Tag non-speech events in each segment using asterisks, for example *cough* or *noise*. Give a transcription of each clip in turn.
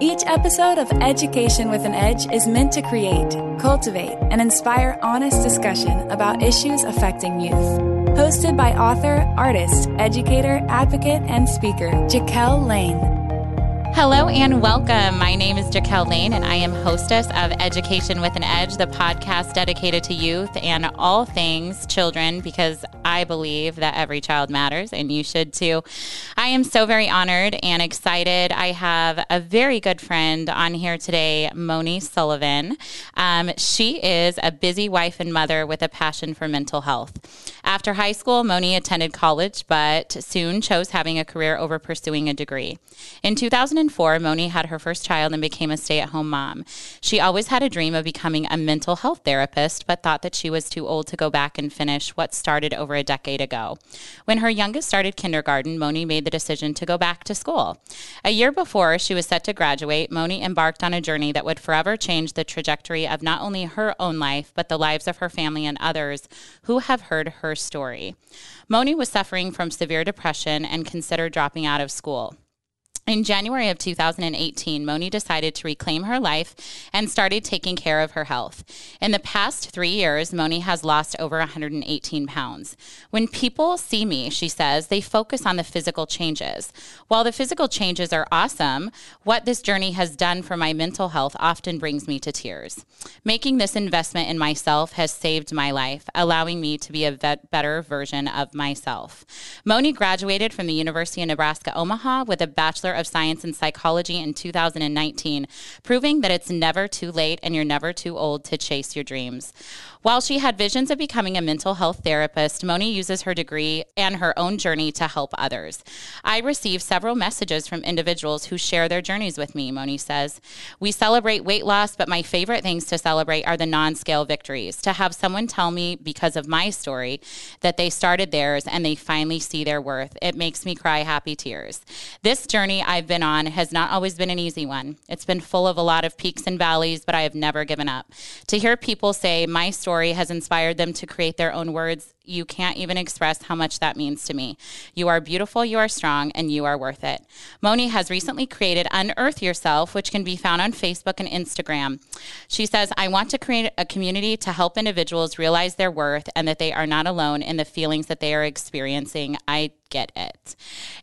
Each episode of Education with an Edge is meant to create, cultivate, and inspire honest discussion about issues affecting youth. Hosted by author, artist, educator, advocate, and speaker, Jaquel Lane. Hello and welcome. My name is Jaquel Lane, and I am hostess of Education with an Edge, the podcast dedicated to youth and all things children, because I believe that every child matters, and you should too. I am so very honored and excited. I have a very good friend on here today, Moni Sullivan. Um, she is a busy wife and mother with a passion for mental health. After high school, Moni attended college, but soon chose having a career over pursuing a degree. In 2004, Moni had her first child and became a stay at home mom. She always had a dream of becoming a mental health therapist, but thought that she was too old to go back and finish what started over a decade ago. When her youngest started kindergarten, Moni made the decision to go back to school. A year before she was set to graduate, Moni embarked on a journey that would forever change the trajectory of not only her own life, but the lives of her family and others who have heard her story. Moni was suffering from severe depression and considered dropping out of school. In January of 2018, Moni decided to reclaim her life and started taking care of her health. In the past three years, Moni has lost over 118 pounds. When people see me, she says, they focus on the physical changes. While the physical changes are awesome, what this journey has done for my mental health often brings me to tears. Making this investment in myself has saved my life, allowing me to be a better version of myself. Moni graduated from the University of Nebraska Omaha with a Bachelor of Science in Psychology in 2019, proving that it's never too late and you're never too old to chase your dreams. While she had visions of becoming a mental health therapist, Moni uses her degree and her own journey to help others. I receive several messages from individuals who share their journeys with me, Moni says. We celebrate weight loss, but my favorite things to celebrate are the non scale victories. To have someone tell me, because of my story, that they started theirs and they finally see their worth, it makes me cry happy tears. This journey I've been on has not always been an easy one. It's been full of a lot of peaks and valleys, but I have never given up. To hear people say my story has inspired them to create their own words. You can't even express how much that means to me. You are beautiful, you are strong, and you are worth it. Moni has recently created Unearth Yourself, which can be found on Facebook and Instagram. She says, I want to create a community to help individuals realize their worth and that they are not alone in the feelings that they are experiencing. I get it.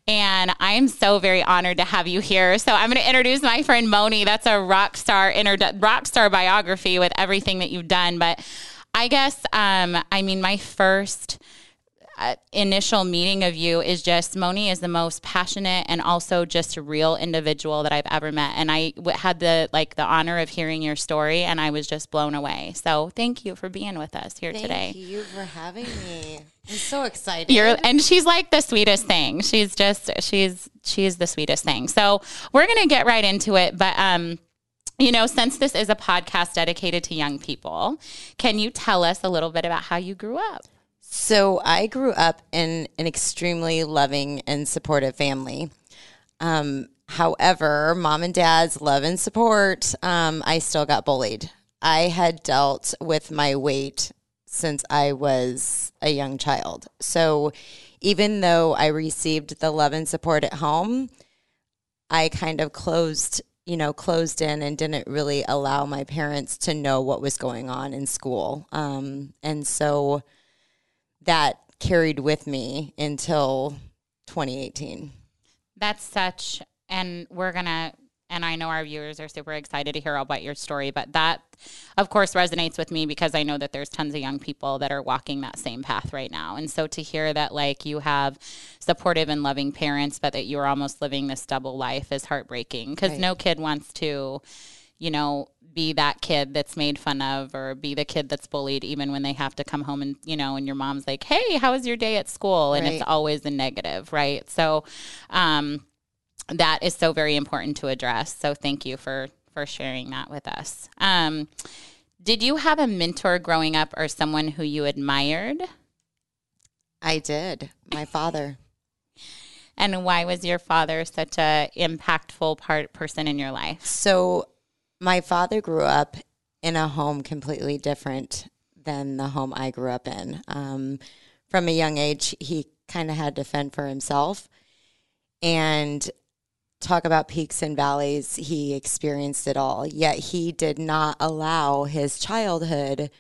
And I am so very honored to have you here. So I'm going to introduce my friend Moni. That's a rock star inter- rock star biography with everything that you've done, but I guess, um, I mean, my first uh, initial meeting of you is just Moni is the most passionate and also just a real individual that I've ever met. And I w- had the like the honor of hearing your story, and I was just blown away. So thank you for being with us here thank today. Thank you for having me. I'm so excited. You're, and she's like the sweetest thing. She's just she's she's the sweetest thing. So we're gonna get right into it, but um you know, since this is a podcast dedicated to young people, can you tell us a little bit about how you grew up? So, I grew up in an extremely loving and supportive family. Um, however, mom and dad's love and support, um, I still got bullied. I had dealt with my weight since I was a young child. So, even though I received the love and support at home, I kind of closed you know, closed in and didn't really allow my parents to know what was going on in school. Um, and so that carried with me until 2018. That's such, and we're going to and I know our viewers are super excited to hear all about your story. But that, of course, resonates with me because I know that there's tons of young people that are walking that same path right now. And so to hear that, like, you have supportive and loving parents, but that you're almost living this double life is heartbreaking because right. no kid wants to, you know, be that kid that's made fun of or be the kid that's bullied even when they have to come home and you know and your mom's like hey how was your day at school and right. it's always a negative right so um that is so very important to address. So thank you for for sharing that with us. Um, did you have a mentor growing up or someone who you admired? I did. My father. and why was your father such a impactful part person in your life? So my father grew up in a home completely different than the home I grew up in. Um, from a young age, he kind of had to fend for himself. And talk about peaks and valleys. He experienced it all, yet he did not allow his childhood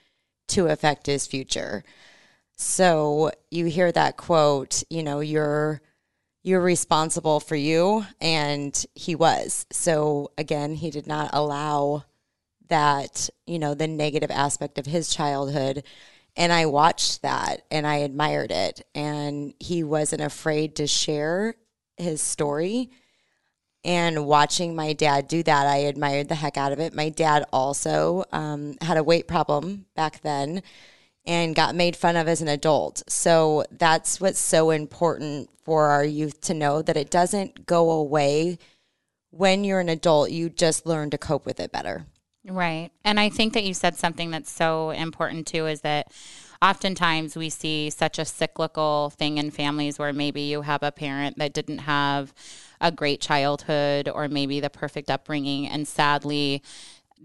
to affect his future. So you hear that quote, you know, you're you're responsible for you and he was. So again, he did not allow that, you know, the negative aspect of his childhood and I watched that and I admired it and he wasn't afraid to share his story and watching my dad do that, I admired the heck out of it. My dad also um, had a weight problem back then and got made fun of as an adult. So that's what's so important for our youth to know that it doesn't go away when you're an adult. You just learn to cope with it better. Right. And I think that you said something that's so important too is that oftentimes we see such a cyclical thing in families where maybe you have a parent that didn't have a great childhood or maybe the perfect upbringing. And sadly,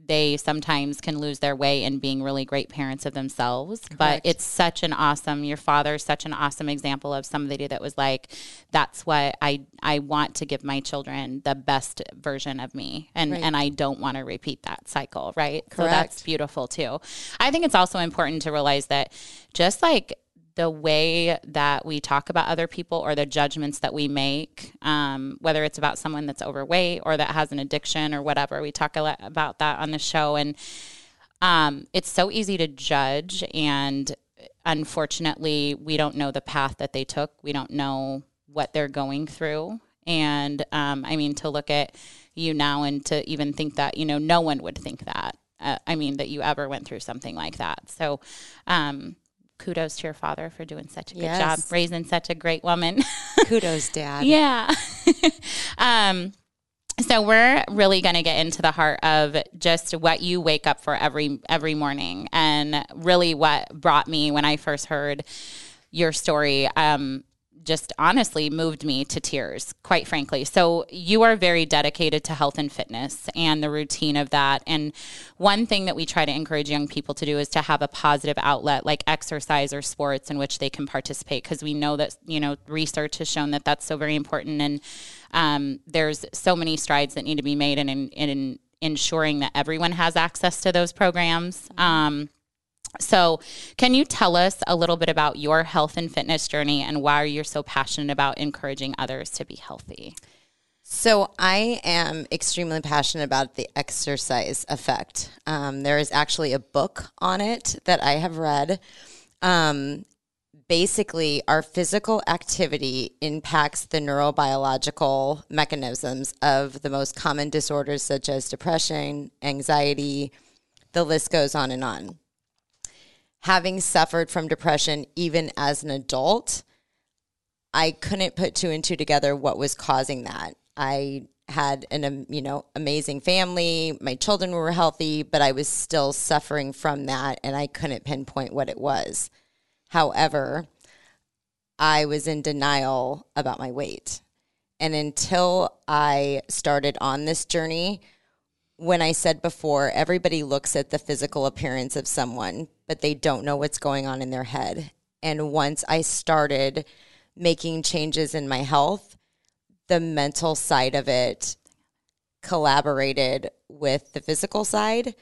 they sometimes can lose their way in being really great parents of themselves. Correct. But it's such an awesome, your father's such an awesome example of somebody that was like, that's what I, I want to give my children the best version of me. And, right. and I don't want to repeat that cycle. Right. Correct. So that's beautiful too. I think it's also important to realize that just like the way that we talk about other people or the judgments that we make, um, whether it's about someone that's overweight or that has an addiction or whatever. We talk a lot about that on the show. And um, it's so easy to judge. And unfortunately, we don't know the path that they took, we don't know what they're going through. And um, I mean, to look at you now and to even think that, you know, no one would think that. Uh, I mean, that you ever went through something like that. So, um, kudos to your father for doing such a good yes. job raising such a great woman. *laughs* kudos, Dad. Yeah. *laughs* um, so we're really going to get into the heart of just what you wake up for every every morning, and really what brought me when I first heard your story. Um, just honestly moved me to tears, quite frankly. So, you are very dedicated to health and fitness and the routine of that. And one thing that we try to encourage young people to do is to have a positive outlet like exercise or sports in which they can participate because we know that, you know, research has shown that that's so very important. And um, there's so many strides that need to be made in, in, in ensuring that everyone has access to those programs. Um, so, can you tell us a little bit about your health and fitness journey and why you're so passionate about encouraging others to be healthy? So, I am extremely passionate about the exercise effect. Um, there is actually a book on it that I have read. Um, basically, our physical activity impacts the neurobiological mechanisms of the most common disorders, such as depression, anxiety, the list goes on and on having suffered from depression even as an adult, I couldn't put two and two together what was causing that. I had an um, you know amazing family, my children were healthy, but I was still suffering from that and I couldn't pinpoint what it was. However, I was in denial about my weight. And until I started on this journey, when I said before, everybody looks at the physical appearance of someone, but they don't know what's going on in their head. And once I started making changes in my health, the mental side of it collaborated with the physical side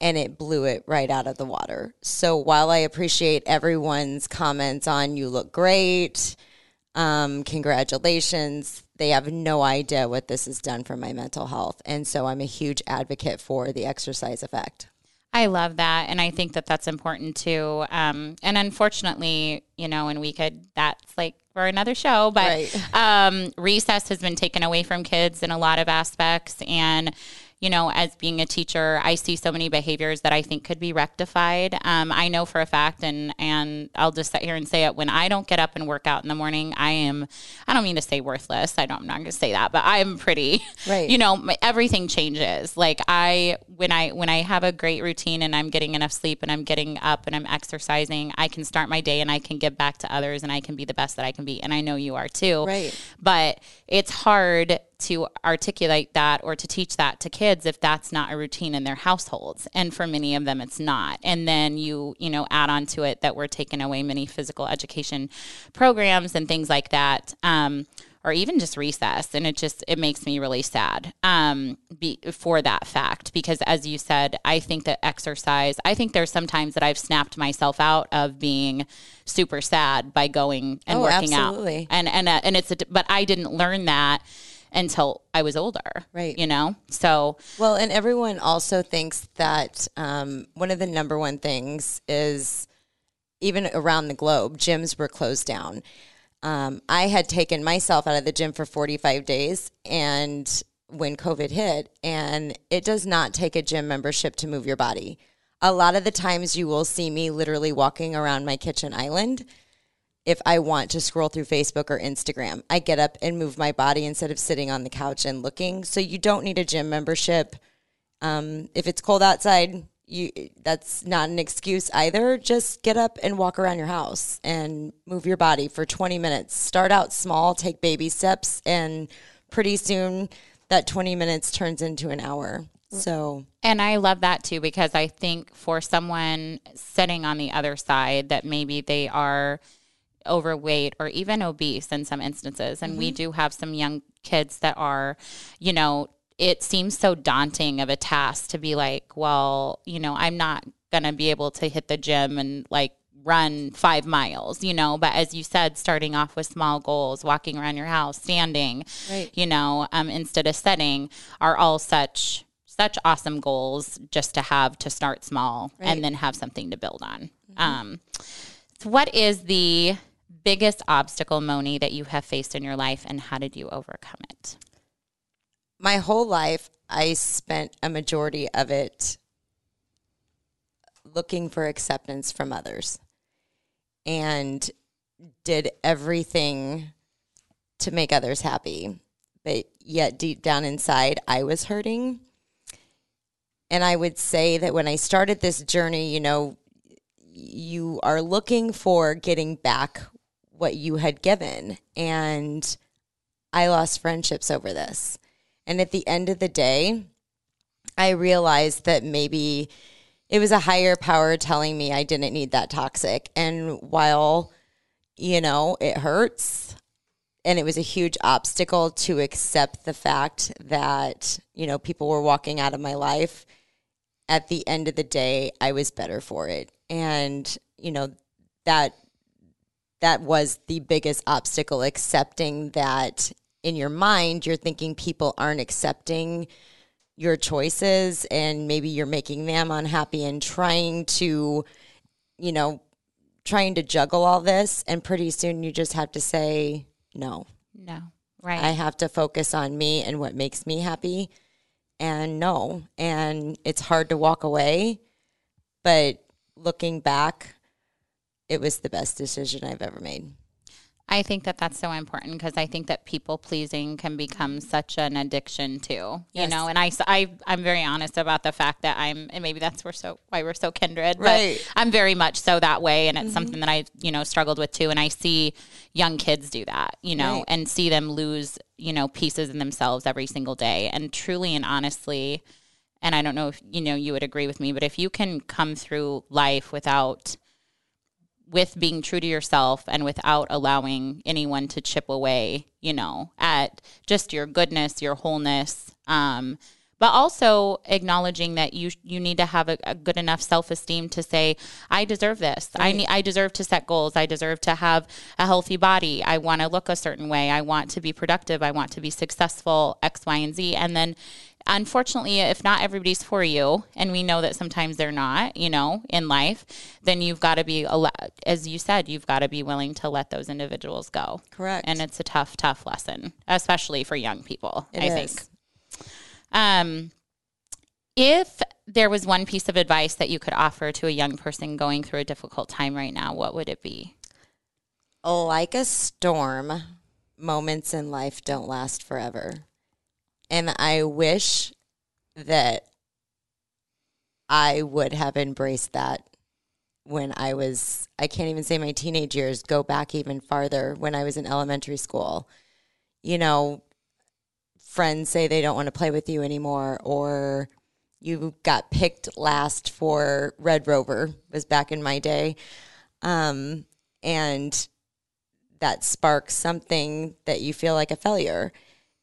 and it blew it right out of the water. So while I appreciate everyone's comments on you look great, um, congratulations, they have no idea what this has done for my mental health. And so I'm a huge advocate for the exercise effect. I love that. And I think that that's important too. Um, and unfortunately, you know, and we could, that's like for another show, but right. um, recess has been taken away from kids in a lot of aspects. And, you know, as being a teacher, I see so many behaviors that I think could be rectified. Um, I know for a fact, and and I'll just sit here and say it: when I don't get up and work out in the morning, I am. I don't mean to say worthless. I don't. I'm not going to say that, but I'm pretty. *laughs* Right. You know, everything changes. Like I, when I when I have a great routine and I'm getting enough sleep and I'm getting up and I'm exercising, I can start my day and I can give back to others and I can be the best that I can be. And I know you are too. Right. But it's hard to articulate that or to teach that to kids if that's not a routine in their households. And for many of them it's not. And then you you know add on to it that we're taking away many physical education programs and things like that um, or even just recess. And it just it makes me really sad um be, for that fact. Because as you said i think that exercise i think there's sometimes that i've snapped myself out of being super sad by going and Oh, working absolutely. out and and uh, and it's a, but i didn't learn that until i was older Right. you know so Well, and everyone also thinks that um, one of the number one things is even around the globe, gyms were closed down. Um, I had taken myself out of the gym for 45 days and when COVID hit, and it does not take a gym membership to move your body. A lot of the times you will see me literally walking around my kitchen island if I want to scroll through Facebook or Instagram. I get up and move my body instead of sitting on the couch and looking. So you don't need a gym membership. Um, if it's cold outside, you that's not an excuse either. Just get up and walk around your house and move your body for 20 minutes. Start out small, take baby steps, and pretty soon that 20 minutes turns into an hour. So And I love that too because I think for someone sitting on the other side that maybe they are overweight or even obese in some instances, and we do have some young kids that are, you know, it seems so daunting of a task to be like, well, you know, I'm not going to be able to hit the gym and like run five miles, you know. But as you said, starting off with small goals, walking around your house, standing, Right. you know, um, instead of setting, are all such such awesome goals just to have to start small Right. and then have something to build on. Um, so what is the biggest obstacle, Moni, that you have faced in your life, and how did you overcome it? my whole life, I spent a majority of it looking for acceptance from others and did everything to make others happy. But yet, deep down inside, I was hurting. And I would say that when I started this journey, you know, you are looking for getting back what you had given. And I lost friendships over this. And at the end of the day, I realized that maybe it was a higher power telling me I didn't need that toxic. And while, you know, it hurts and it was a huge obstacle to accept the fact that, you know, people were walking out of my life, at the end of the day, I was better for it. And, you know, that that was the biggest obstacle accepting that in your mind you're thinking people aren't accepting your choices and maybe you're making them unhappy and trying to you know trying to juggle all this. And pretty soon you just have to say no. No, right? i have to focus on me and what makes me happy and no. And it's hard to walk away but looking back it was the best decision i've ever made I think that that's so important because I think that people pleasing can become such an addiction too. You Yes. know, and I, I I'm very honest about the fact that I'm, and maybe that's we're so why we're so kindred. Right. But I'm very much so that way, and it's mm-hmm. something that I you know struggled with too. And I see young kids do that, you know, Right. and see them lose you know pieces in themselves every single day. And truly and honestly, and I don't know if you know you would agree with me, but if you can come through life without with being true to yourself and without allowing anyone to chip away, you know, at just your goodness, your wholeness, um, but also acknowledging that you you need to have a, a good enough self esteem to say, I deserve this. I need I deserve to set goals. I deserve to have a healthy body. I want to look a certain way. I want to be productive. I want to be successful. X, Y, and Z. And then unfortunately, if not everybody's for you, and we know that sometimes they're not, you know, in life, then you've got to be, as you said, you've got to be willing to let those individuals go. Correct. And it's a tough, tough lesson, especially for young people, It I is. think. Um, if there was one piece of advice that you could offer to a young person going through a difficult time right now, what would it be? like a storm, moments in life don't last forever. And I wish that I would have embraced that when I was, I can't even say my teenage years, go back even farther when I was in elementary school. You know, friends say they don't want to play with you anymore, or you got picked last for Red Rover, was back in my day. Um, and that sparks something that you feel like a failure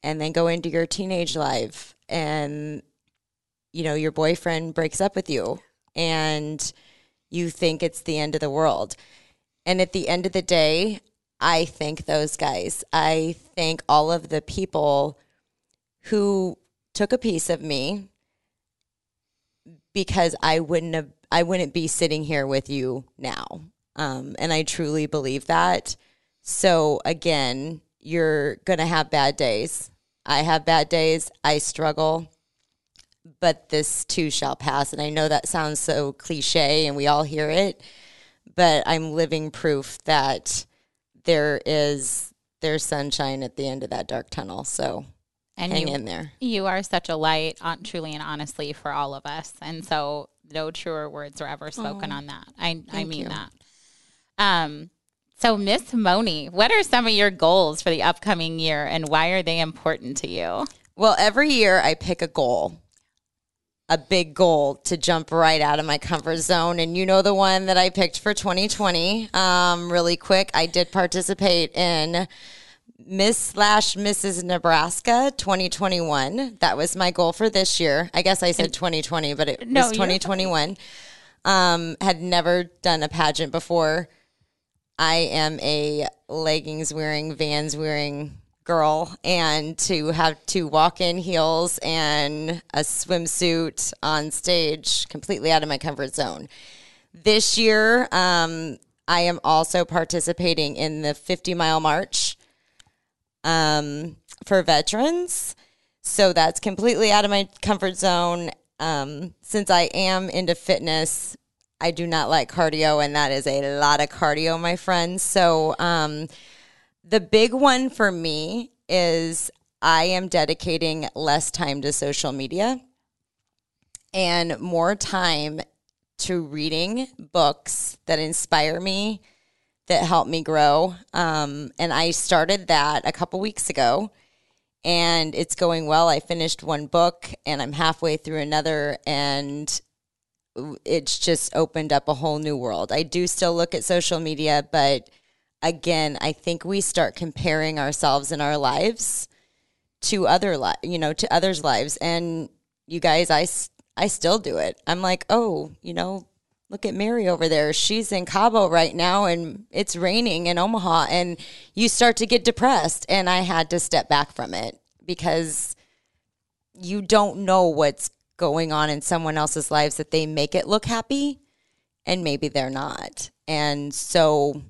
and then go into your teenage life and you know your boyfriend breaks up with you and you think it's the end of the world. And at the end of the day i thank those guys. I thank all of the people who took a piece of me because i wouldn't have i wouldn't be sitting here with you now. Um, and i truly believe that. So again you're gonna have bad days I have bad days, I struggle, but this too shall pass. And I know that sounds so cliche and we all hear it, but I'm living proof that there is there's sunshine at the end of that dark tunnel. So and hang you, in there. You are such a light, on, truly and honestly, for all of us. And so no truer words were ever spoken oh, on that. I I mean you. that. Um so, Miss Moni, what are some of your goals for the upcoming year and why are they important to you? Well, every year I pick a goal, a big goal to jump right out of my comfort zone. And you know the one that I picked for 2020. Um, really quick, I did participate in Miss slash Mrs. Nebraska 2021. That was my goal for this year. I guess I said 2020, but it no, was 2021. Um, had never done a pageant before. I am a leggings wearing, vans wearing girl, and to have to walk in heels and a swimsuit on stage, completely out of my comfort zone. This year, um, I am also participating in the 50 mile march um, for veterans. So that's completely out of my comfort zone. Um, since I am into fitness, I do not like cardio, and that is a lot of cardio, my friends. So, um, the big one for me is I am dedicating less time to social media and more time to reading books that inspire me, that help me grow. Um, and I started that a couple weeks ago and it's going well. I finished one book and I'm halfway through another, and it's just opened up a whole new world. I do still look at social media, but again, I think we start comparing ourselves and our lives to other li- you know, to others' lives and you guys I I still do it. I'm like, "Oh, you know, look at Mary over there. She's in Cabo right now and it's raining in Omaha and you start to get depressed and I had to step back from it because you don't know what's going on in someone else's lives that they make it look happy and maybe they're not. And so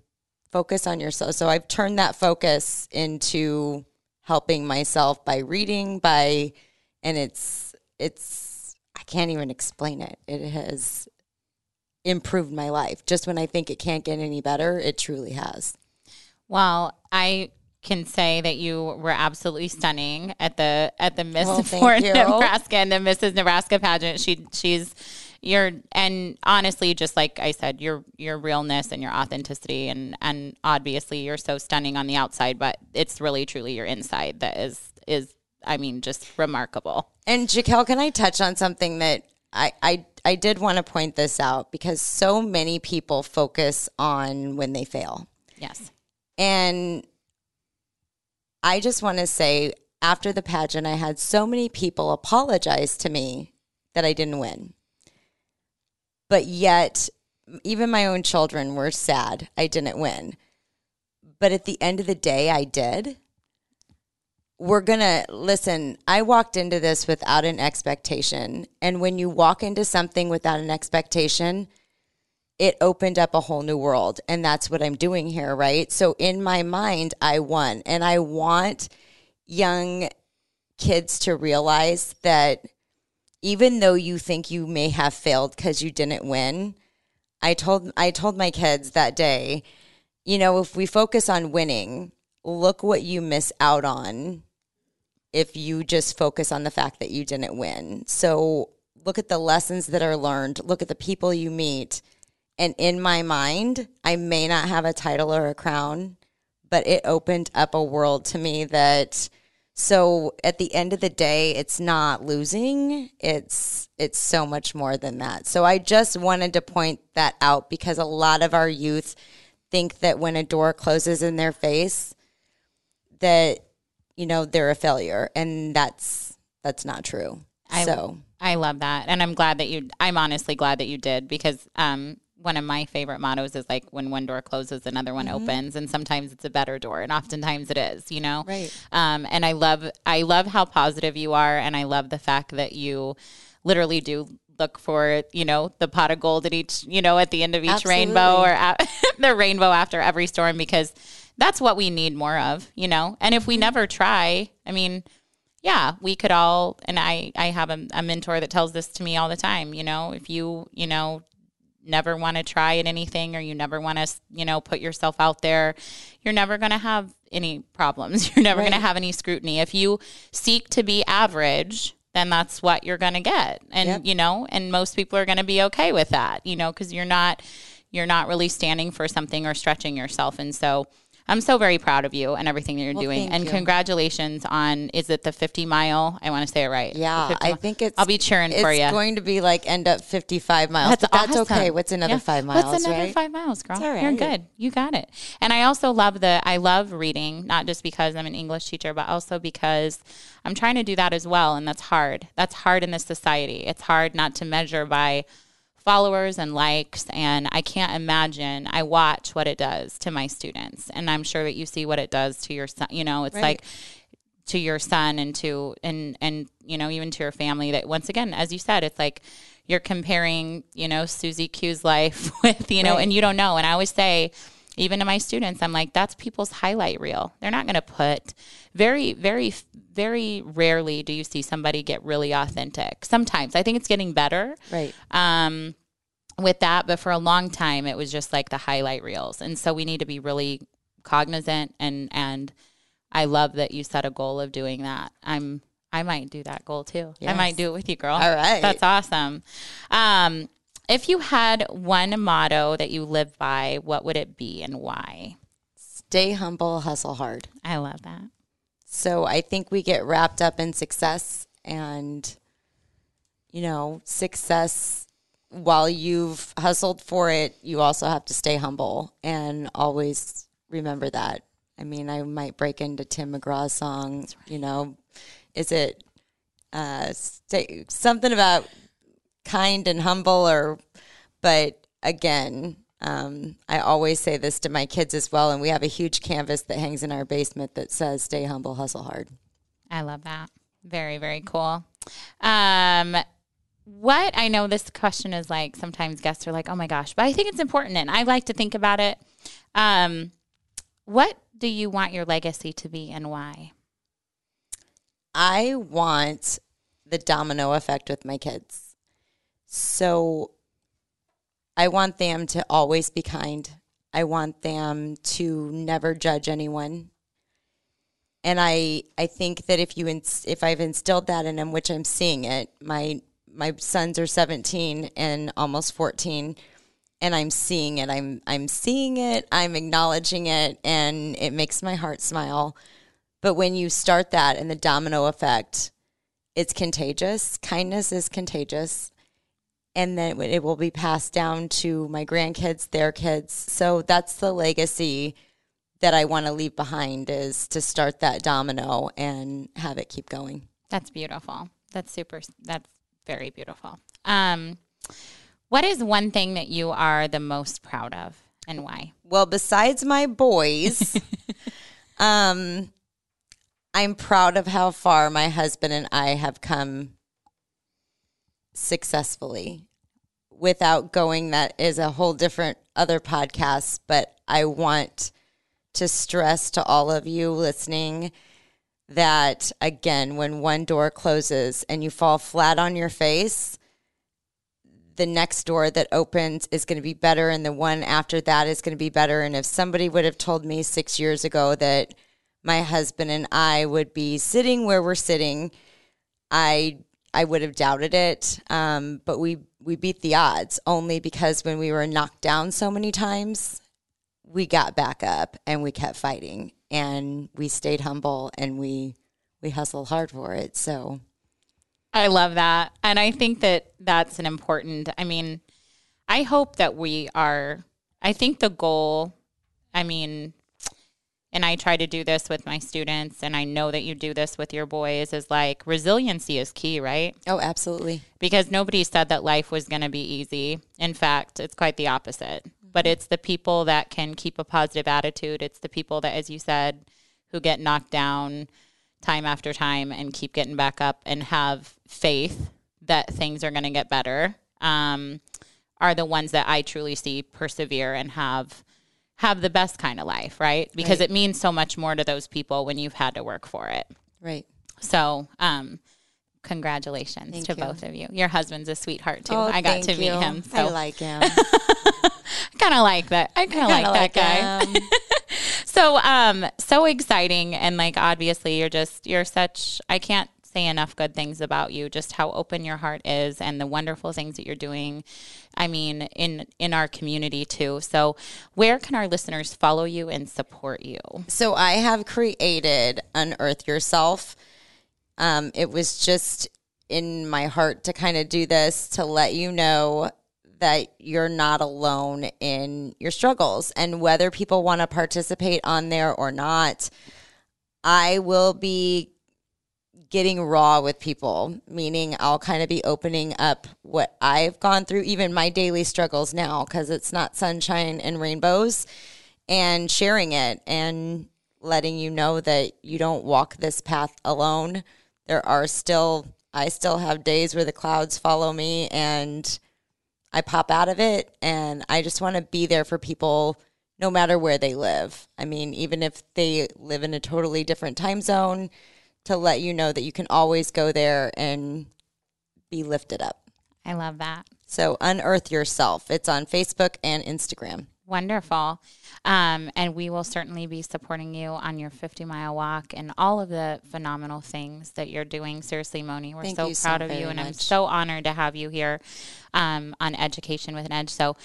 focus on yourself. So I've turned that focus into helping myself by reading by and it's it's I can't even explain it. It has improved my life. Just when I think it can't get any better, it truly has. Well, I can say that you were absolutely stunning at the at the Miss well, *laughs* Fort Nebraska and the Mrs. Nebraska pageant. She she's your and honestly, just like I said, your your realness and your authenticity and and obviously you're so stunning on the outside, but it's really truly your inside that is is I mean just remarkable. And Jaquel, can I touch on something that I I I did want to point this out because so many people focus on when they fail. Yes. And I just want to say after the pageant, I had so many people apologize to me that I didn't win. But yet, even my own children were sad I didn't win. But at the end of the day, I did. We're going to listen. I walked into this without an expectation. And when you walk into something without an expectation, it opened up a whole new world. And that's what I'm doing here, right? So in my mind, I won. And I want young kids to realize that even though you think you may have failed because you didn't win, I told I told my kids that day, you know, if we focus on winning, look what you miss out on if you just focus on the fact that you didn't win. So look at the lessons that are learned, look at the people you meet, and in my mind, I may not have a title or a crown, but it opened up a world to me that so at the end of the day, it's not losing. It's it's so much more than that. So I just wanted to point that out because a lot of our youth think that when a door closes in their face, that you know they're a failure, and that's that's not true. I, so I love that, and I'm glad that you. I'm honestly glad that you did because um, one of my favorite mottos is like when one door closes, another one mm-hmm. opens, and sometimes it's a better door, and oftentimes it is. You know, right? Um, and I love I love how positive you are, and I love the fact that you literally do look for you know the pot of gold at each you know at the end of each Absolutely. rainbow or at, *laughs* the rainbow after every storm because that's what we need more of you know and if we mm-hmm. never try i mean yeah we could all and i i have a, a mentor that tells this to me all the time you know if you you know never want to try at anything or you never want to you know put yourself out there you're never going to have any problems *laughs* you're never right. going to have any scrutiny if you seek to be average then that's what you're going to get. And yep. you know, and most people are going to be okay with that, you know, cuz you're not you're not really standing for something or stretching yourself. And so I'm so very proud of you and everything that you're well, doing. And you. congratulations on is it the 50 mile? I want to say it right. Yeah, I think it's. I'll be cheering for you. It's going to be like end up 55 miles. That's, that's okay. What's another yeah. five miles? What's another right? five miles, girl? Right. You're good. You got it. And I also love the. I love reading, not just because I'm an English teacher, but also because I'm trying to do that as well, and that's hard. That's hard in this society. It's hard not to measure by followers and likes and I can't imagine I watch what it does to my students and I'm sure that you see what it does to your son you know it's right. like to your son and to and and you know even to your family that once again as you said it's like you're comparing you know Susie Q's life *laughs* with you know right. and you don't know and I always say even to my students i'm like that's people's highlight reel they're not going to put very very very rarely do you see somebody get really authentic sometimes i think it's getting better right um with that but for a long time it was just like the highlight reels and so we need to be really cognizant and and i love that you set a goal of doing that i'm I might do that goal too. Yes. I might do it with you, girl. All right. That's awesome. Um, if you had one motto that you live by, what would it be and why? Stay humble, hustle hard. I love that. So I think we get wrapped up in success and, you know, success, while you've hustled for it, you also have to stay humble and always remember that. I mean, I might break into Tim McGraw's song, right. you know, is it uh, stay, something about kind and humble or but again um, i always say this to my kids as well and we have a huge canvas that hangs in our basement that says stay humble hustle hard. I love that. Very very cool. Um, what i know this question is like sometimes guests are like oh my gosh but i think it's important and i like to think about it. Um, what do you want your legacy to be and why? I want the domino effect with my kids so I want them to always be kind. I want them to never judge anyone. And I I think that if you ins- if I've instilled that in them, which I'm seeing it, my my sons are 17 and almost 14 and I'm seeing it. I'm I'm seeing it. I'm acknowledging it and it makes my heart smile. But when you start that and the domino effect, it's contagious. Kindness is contagious and then it will be passed down to my grandkids, their kids. So that's the legacy that I want to leave behind is to start that domino and have it keep going. That's beautiful. That's super. That's very beautiful. Um, what is one thing that you are the most proud of and why? Well, besides my boys, *laughs* um, I'm proud of how far my husband and I have come successfully without going that is a whole different other podcast but i want to stress to all of you listening that again when one door closes and you fall flat on your face the next door that opens is going to be better and the one after that is going to be better. And if somebody would have told me 6 years ago that my husband and I would be sitting where we're sitting I I would have doubted it. Um, but we we beat the odds only because when we were knocked down so many times, we got back up and we kept fighting and we stayed humble and we we hustled hard for it. So I love that. And I think that that's an important I mean, I hope that we are I think the goal I mean, and I try to do this with my students, and I know that you do this with your boys, is like resiliency is key, right? Oh, absolutely. Because nobody said that life was going to be easy. In fact, it's quite the opposite. Mm-hmm. But it's the people that can keep a positive attitude. It's the people that, as you said, who get knocked down time after time and keep getting back up and have faith that things are going to get better um, are the ones that I truly see persevere and have have the best kind of life, right? Because right. it means so much more to those people when you've had to work for it. Right. So, um, congratulations thank to you. both of you. Your husband's a sweetheart too. Oh, I got to meet him. So. I like him. *laughs* I kind of like that. I kind of like, like that guy. *laughs* so, um, so exciting and like obviously you're just you're such. I can't say enough good things about you, just how open your heart is and the wonderful things that you're doing. I mean, in in our community too. So, where can our listeners follow you and support you? So, I have created Unearth Yourself. Um, it was just in my heart to kind of do this to let you know that you're not alone in your struggles and whether people want to participate on there or not. I will be getting raw with people, meaning I'll kind of be opening up what I've gone through, even my daily struggles now, because it's not sunshine and rainbows, and sharing it and letting you know that you don't walk this path alone. There are still, I still have days where the clouds follow me and I pop out of it. And I just want to be there for people no matter where they live. I mean, even if they live in a totally different time zone, to let you know that you can always go there and be lifted up. I love that. So, Unearth Yourself. It's on Facebook and Instagram. Wonderful. Um, and we will certainly be supporting you on your 50 mile walk and all of the phenomenal things that you're doing. Seriously, Moni, we're Thank so proud so of you. And much. I'm so honored to have you here um, on Education with an Edge. So,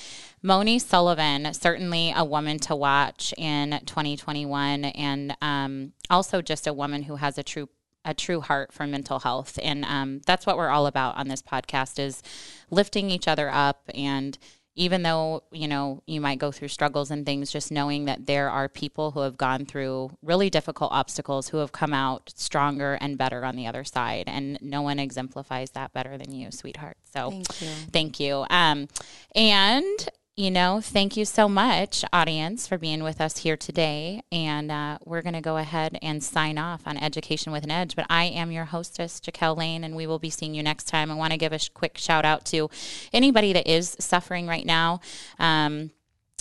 Moni Sullivan, certainly a woman to watch in 2021, and um, also just a woman who has a true a true heart for mental health and um, that's what we're all about on this podcast is lifting each other up and even though you know you might go through struggles and things just knowing that there are people who have gone through really difficult obstacles who have come out stronger and better on the other side. And no one exemplifies that better than you sweetheart. So thank you. thank you. Um, and you know, thank you so much, audience, for being with us here today. And uh, we're going to go ahead and sign off on Education with an Edge. But I am your hostess, Jaquel Lane, and we will be seeing you next time. I want to give a sh- quick shout out to anybody that is suffering right now. Um,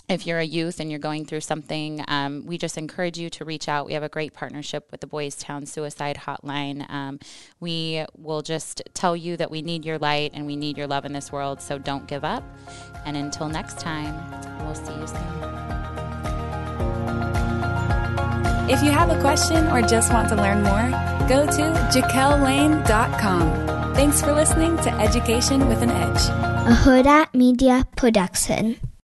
if you're a youth and you're going through something, um, we just encourage you to reach out. We have a great partnership with the Boys Town Suicide Hotline. Um, we will just tell you that we need your light and we need your love in this world, so don't give up. And until next time, we'll see you soon. If you have a question or just want to learn more, go to jaquellane.com. Thanks for listening to Education with an Edge, a Huda Media production.